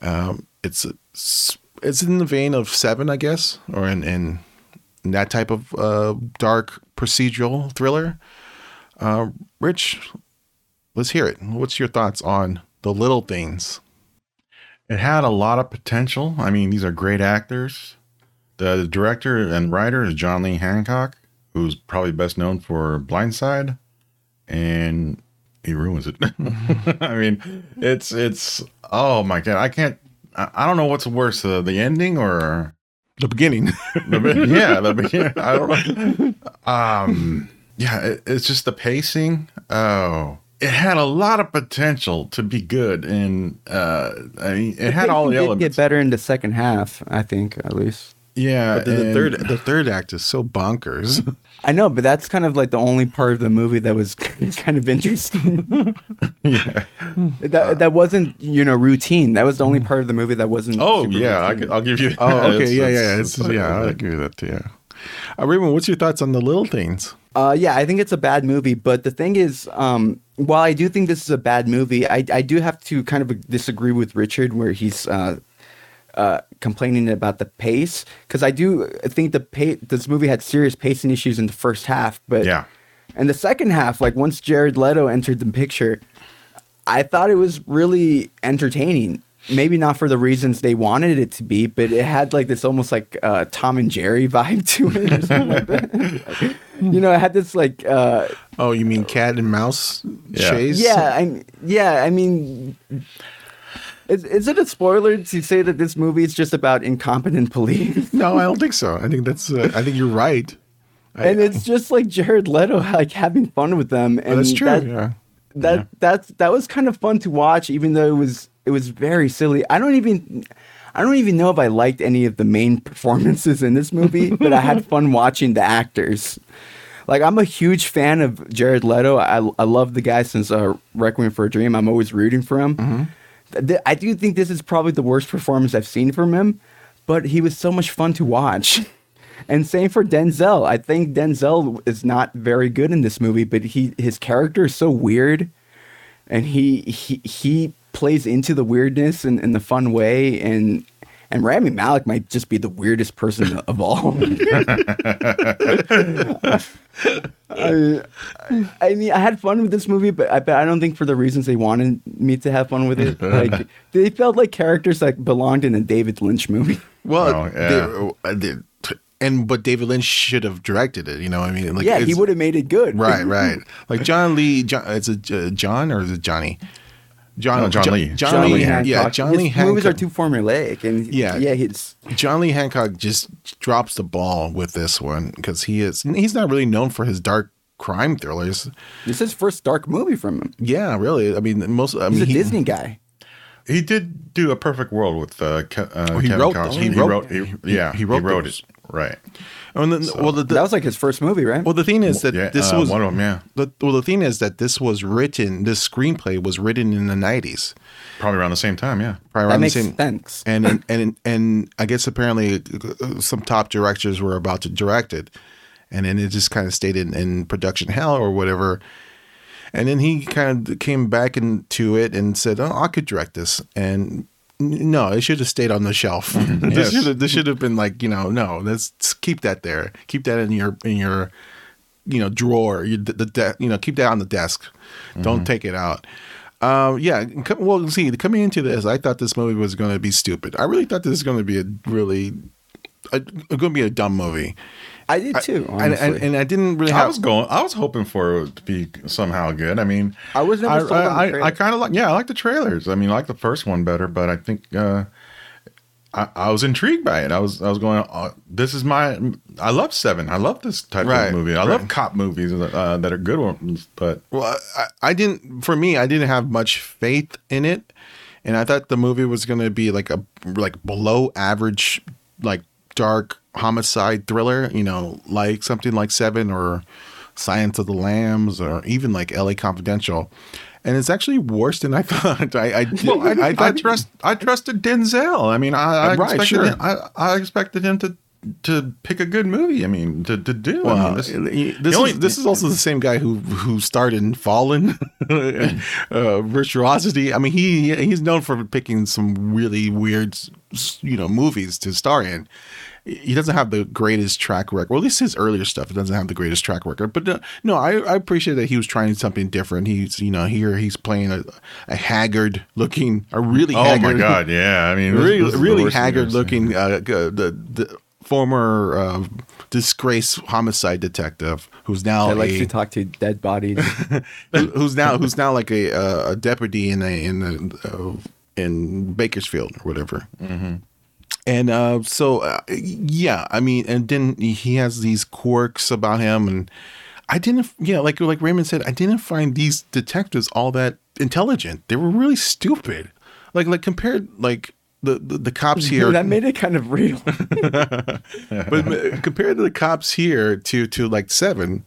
Um, it's it's in the vein of Seven, I guess, or in, in, that type of uh, dark procedural thriller. Uh, Rich, let's hear it. What's your thoughts on the little things? It had a lot of potential. I mean, these are great actors. The director and writer is John Lee Hancock, who's probably best known for Blind Side, and he ruins it. I mean, it's it's oh my god, I can't. I, I don't know what's worse, uh, the ending or the beginning. The be- yeah, the beginning. I don't know. Um, yeah, it, it's just the pacing. Oh, it had a lot of potential to be good, and uh, I mean, it had all the It did elements. get better in the second half, I think, at least. Yeah, But the, the third the third act is so bonkers. I know, but that's kind of like the only part of the movie that was kind of interesting. Yeah. that that wasn't you know routine. That was the only part of the movie that wasn't. Oh yeah, I, I'll give you. Oh, okay, It's- yeah, it's- yeah, it's- it's, yeah. I agree with that. Yeah. Uh, Raymond, what's your thoughts on the little things? Uh, yeah, I think it's a bad movie. But the thing is, um, while I do think this is a bad movie, I, I do have to kind of disagree with Richard where he's uh, uh, complaining about the pace because I do think the pa- this movie had serious pacing issues in the first half, but Yeah. and the second half, like once Jared Leto entered the picture, I thought it was really entertaining. Maybe not for the reasons they wanted it to be, but it had like this almost like uh, Tom and Jerry vibe to it. Or something like that. you know, it had this like uh, Oh, you mean cat and mouse Yeah. chase? yeah, I yeah, I mean, is, is it a spoiler to say that this movie is just about incompetent police? No, I don't think so. I think that's. Uh, I think you're right. I- and it's just like Jared Leto like having fun with them, and that's true. that- yeah. that that's that was kind of fun to watch even though it was it was very silly i don't even i don't even know if i liked any of the main performances in this movie but i had fun watching the actors like i'm a huge fan of jared leto i, I love the guy since uh, requiem for a dream i'm always rooting for him Th- i do think this is probably the worst performance i've seen from him but he was so much fun to watch and same for Denzel. I think Denzel is not very good in this movie, but he his character is so weird, and he he he plays into the weirdness in, in the fun way. And and Rami Malek might just be the weirdest person of all. I, I mean, I had fun with this movie, but I, but I don't think for the reasons they wanted me to have fun with it. Like they felt like characters that belonged in a David Lynch movie. Well, Oh, they- uh, they- and but David Lynch should have directed it. You know, what I mean, like yeah, he would have made it good. Right, right. Like John Lee. John, it's a uh, John or is it Johnny? John. No, John Jo- Lee. John, John Lee. Lee Hancock. Yeah, John His Lee Hancock. movies are too formulaic, and Yeah. yeah, he's John Lee Hancock just drops the ball with this one because he is. He's not really known for his dark crime thrillers. this is first dark movie from him. Yeah, really. I mean, most. I He's mean, a he, Disney guy. He did do a perfect world with uh, Ke- uh, Oh, he Kevin wrote Costner. He, He wrote, wrote- he- he- yeah, he wrote wrote it. Right. And then, well, the, the- that was like his first movie, right? well, the thing is that Yeah, this uh, was one of them. Yeah, The, well, the thing is that this was written. This screenplay was written in the nineties. probably around the same time. Yeah. Probably that around makes the same. sense. and and, and and I guess apparently uh, some top directors were about to direct it, and then it just kind of stayed in, in production hell or whatever. And then he kind of came back into it and said, "Oh, I could direct this." And n- no, it should have stayed on the shelf. Yes. this should have this should have been like you know no, let's keep that there. Keep that in your in your you know drawer. You the, the de- you know keep that on the desk. Don't take it out. Um, yeah. Well, see, coming into this, I thought this movie was going to be stupid. I really thought this was going to be a really, a, going to be a dumb movie. I did too. And, and, and I didn't really I was going. I was hoping for it to be somehow good. I mean, I was never I, sold on the I, I, kind of like. Yeah, I like the trailers. I mean, I like the first one better, but I think uh, I, I was intrigued by it. I was. I was going. Uh, this is my. I love Seven. I love this type Right, of movie. I love cop movies uh, that are good ones. But Well, I, I didn't. For me, I didn't have much faith in it, and I thought the movie was going to be like a like below average, like dark homicide thriller. You know, like something like Seven or Silence of the Lambs or even like L.A. Confidential. And it's actually worse than I thought. I I, well, I, I, I, thought trust. I trusted Denzel. I mean, I, I Right, expected. sure. Him, I, I expected him to to pick a good movie. I mean, to, to do. I Well, mean, this, this, only- is, this is also the same guy who who starred in Fallen, uh, Virtuosity. I mean, he he's known for picking some really weird, you know, movies to star in. He doesn't have the greatest track record. Well, at least his earlier stuff doesn't have the greatest track record. But uh, no, I, I appreciate that he was trying something different. He's you know here he's playing a, a haggard looking, a really Oh haggard, my god! Yeah, I mean, this- really this is really worst thing I've haggard looking uh, the the former uh, disgraced homicide detective who's now that likes a, to talk to dead bodies. who's now who's now like a uh, a deputy in a in a, uh, in Bakersfield or whatever. Mm-hmm. And uh, so, uh, yeah, I mean, and then he has these quirks about him, and I didn't, yeah, like like Raymond said, I didn't find these detectives all that intelligent. They were really stupid. Like like compared like the the, the cops here. that made it kind of real. but compared to the cops here to to like seven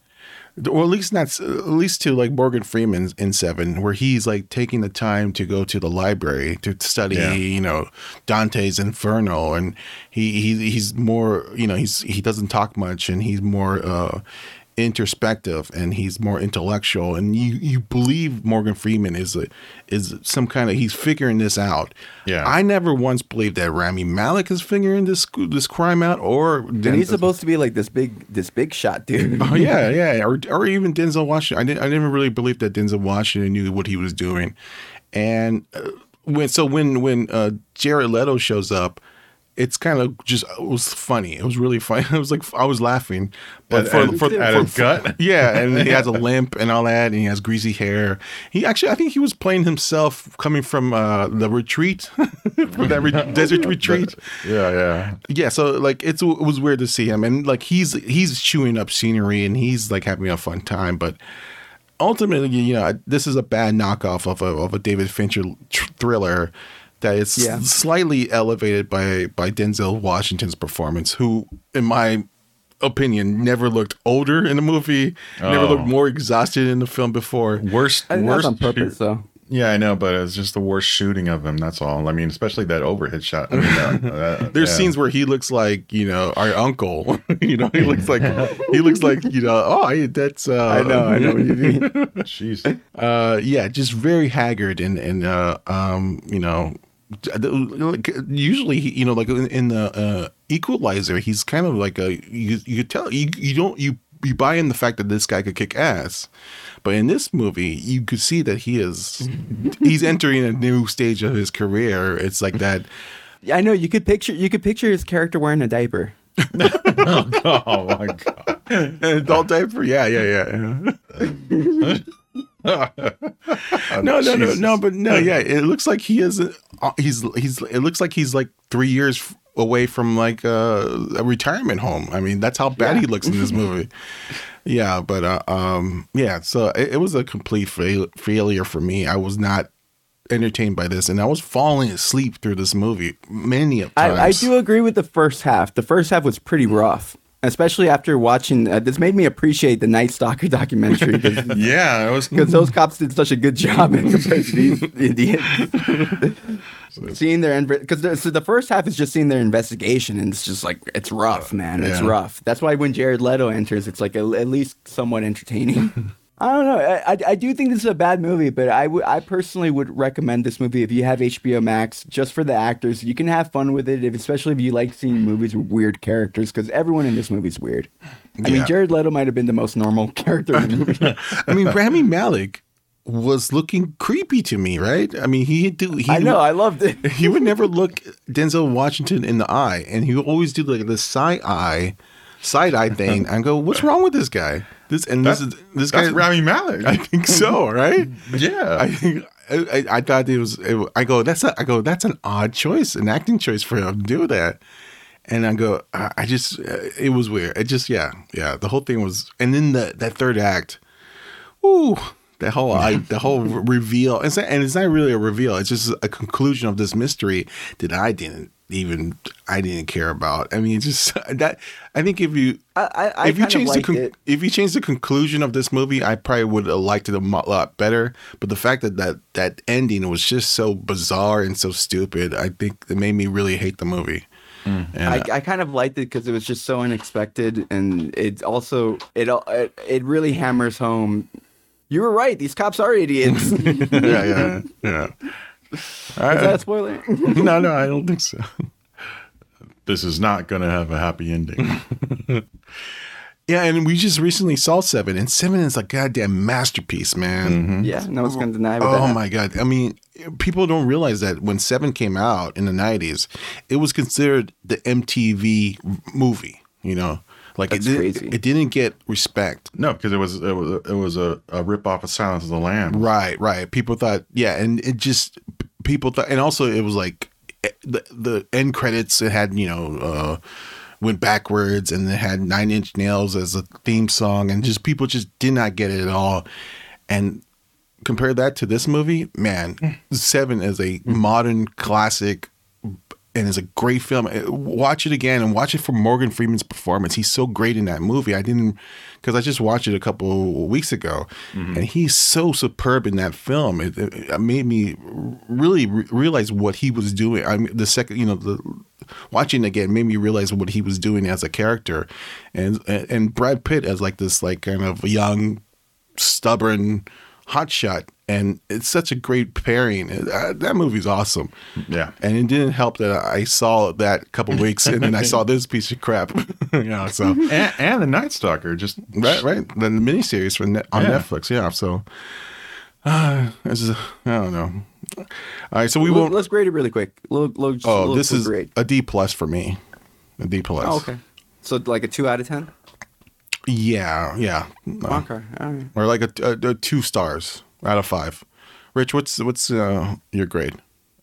or at least not at least to like Morgan Freeman's in Seven, where he's like taking the time to go to the library to study, Yeah. you know, Dante's Inferno, and he, he he's more, you know, he's he doesn't talk much, and he's more uh, introspective, and he's more intellectual, and you you believe Morgan Freeman is a is some kind of he's figuring this out. Yeah. I never once believed that Rami Malek is figuring this this crime out, or and he's supposed to be like this big, this big shot dude. Oh yeah, yeah, or or even Denzel Washington. I didn't. I never really believed that Denzel Washington knew what he was doing, and uh, when so when when uh, Jared Leto shows up, it's kind of just it was funny. It was really funny. It was like I was laughing, but At- for for, at for- his gut? yeah, and he has a limp and all that, and he has greasy hair. He actually, I think he was playing himself coming from uh, the retreat, from that re- desert retreat Yeah, yeah. yeah so like it's it was weird to see him and like he's he's chewing up scenery and he's like having a fun time but ultimately you know this is a bad knockoff of a, of a david fincher tr- thriller that is Yeah. slightly elevated by by denzel washington's performance who in my opinion never looked older in the movie never Oh. looked more exhausted in the film before Worst, I worst on purpose, shoot- though. Yeah, I know, but it's just the worst shooting of him. That's all. I mean, especially that overhead shot. I mean, uh, uh, There's yeah. scenes where he looks like you know our uncle. you know, he looks like he looks like you know. Oh, I, that's. Uh, I know, I know what you mean. Jeez. Uh, yeah, just very haggard and and uh, um, you know, like, usually you know like in, in the uh, Equalizer, he's kind of like a you you tell you you don't you you buy in the fact that this guy could kick ass. But in this movie, you could see that he is he's entering a new stage of his career. It's like that I know you could picture you could picture his character wearing a diaper. Oh my god. An adult diaper? Yeah, yeah, yeah. no, no, no, Jesus. no, but no, yeah. It looks like he is. uh, He's he's. It looks like he's like three years away from like uh, a retirement home. I mean, that's how bad he looks in this movie. Yeah, but uh, um, yeah. So it, it was a complete fail- failure for me. I was not entertained by this, and I was falling asleep through this movie many of times. I, I do agree with the first half. The first half was pretty rough, especially after watching. Uh, this made me appreciate the Night Stalker documentary because Yeah, it was. those cops did such a good job in compared to these Indians. seeing their because so the first half is just seeing their investigation, and it's just like it's rough, man. It's rough. That's why when Jared Leto enters, it's like a, at least somewhat entertaining. I don't know. I, I, I do think this is a bad movie, but I would I personally would recommend this movie if you have HBO Max just for the actors. You can have fun with it, if, especially if you like seeing movies with weird characters, because everyone in this movie is weird. I Yeah. mean, Jared Leto might have been the most normal character in the movie. I mean, Rami Malek was looking creepy to me, right? I mean, he do. He I know. I loved it. he would never look Denzel Washington in the eye, and he would always do like the side eye, side eye thing, and go, "What's wrong with this guy?" This and this is this guy. that's Rami Malek. I think so, right? yeah. I think I, I, thought it was. It, I go, that's a, I go, that's an odd choice, an acting choice for him to do that. And I go, I, I just, uh, it was weird. It just, yeah, yeah. The whole thing was, and then the that third act, ooh, that whole, I, the whole re- reveal. It's not, and it's not really a reveal. It's just a conclusion of this mystery that I didn't even, I didn't care about. I mean, just that. I think if you, I, I, I if you kind of change the liked con- it. if you change the conclusion of this movie, I probably would have liked it a lot better. But the fact that that that ending was just so bizarre and so stupid, I think it made me really hate the movie. And I, uh, I kind of liked it because it was just so unexpected, and it also it al- it, it really hammers home. You were right; these cops are idiots. yeah, yeah, yeah, yeah. that a spoiler? no, no, I don't think so. this is not going to have a happy ending. Yeah, and we just recently saw Seven, and Seven is a goddamn masterpiece, man. Mm-hmm. yeah, no one's gonna deny. With Oh that. my god! I mean, people don't realize that when Seven came out in the '90s, it was considered the MTV movie. You know, like That's it didn't, crazy. it didn't get respect. no, because it was it was it was a, a rip off of Silence of the Lambs. Right, right. People thought, yeah, and it just people thought, and also it was like the the end credits it had you know uh, went backwards and it had Nine Inch Nails as a theme song, and just people just did not get it at all. And compare that to this movie, man, Seven is a modern classic and it's a great film. Uh, Watch it again and watch it for Morgan Freeman's performance. He's so great in that movie. I didn't because I just watched it a couple weeks ago, and he's so superb in that film. It, it made me really re- realize what he was doing. I mean, the second, you know, the watching again made me realize what he was doing as a character, and and Brad Pitt as like this like kind of young, stubborn hotshot. And it's such a great pairing. Uh, that movie's awesome. Yeah. And it didn't help that I saw that a couple weeks and then I saw this piece of crap. you know, so and, and the Night Stalker just right, right. The miniseries for net, on Yeah. Netflix. Yeah. So uh, this is I don't know. All right, so we Let- won't. Let's grade it really quick. Little, little, Oh, little this is grade. a D plus for me. A D plus. Oh, okay. So like a two out of ten. Yeah, yeah. Okay. All right. or like a, a, a two stars out of five. Rich, what's what's uh, your grade?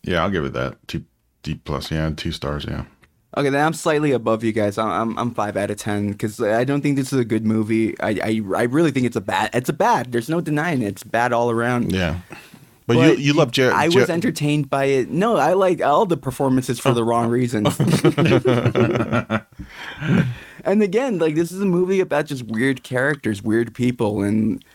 yeah, I'll give it that two D plus. Yeah, two stars. Yeah. Okay, then I'm slightly above you guys. I'm I'm, I'm five out of ten because I don't think this is a good movie. I, I I really think it's a bad. It's a bad. There's no denying it. It's bad all around. Yeah, but, But you you love Jared. I was entertained by it. No, I like all the performances for the wrong reasons. and again, like this is a movie about just weird characters, weird people, and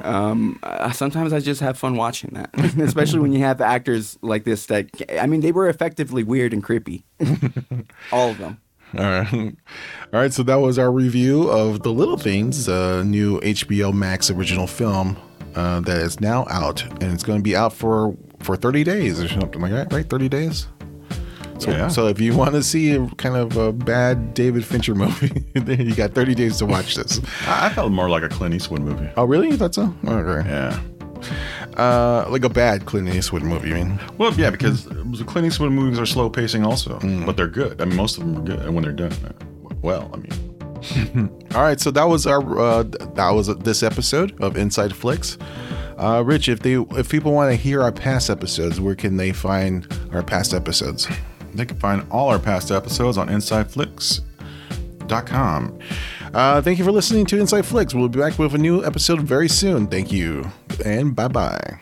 um, uh, sometimes I just have fun watching that. Especially when you have actors like this that I mean, they were effectively weird and creepy, all of them. All right. All right. So that was our review of The Little Things, a new HBO Max original film uh, that is now out, and it's going to be out for for 30 days or something like that, right? 30 days. So, Yeah. so if you want to see a kind of a bad David Fincher movie, then you got 30 days to watch this. I, felt more like a Clint Eastwood movie. Oh, really? You thought so? Okay. Yeah. Uh, like a bad Clint Eastwood movie. I mean, Well, yeah, because the Clint Eastwood movies are slow pacing also, but they're good. I mean, most of them are good, and when they're done uh, well, I mean, All right, so that was our uh, that was this episode of Inside Flicks. Uh, Rich, if they if people want to hear our past episodes, where can they find our past episodes? They can find all our past episodes on InsideFlix.com. Uh, thank you for listening to Inside Flicks. We'll be back with a new episode very soon. Thank you, and bye bye.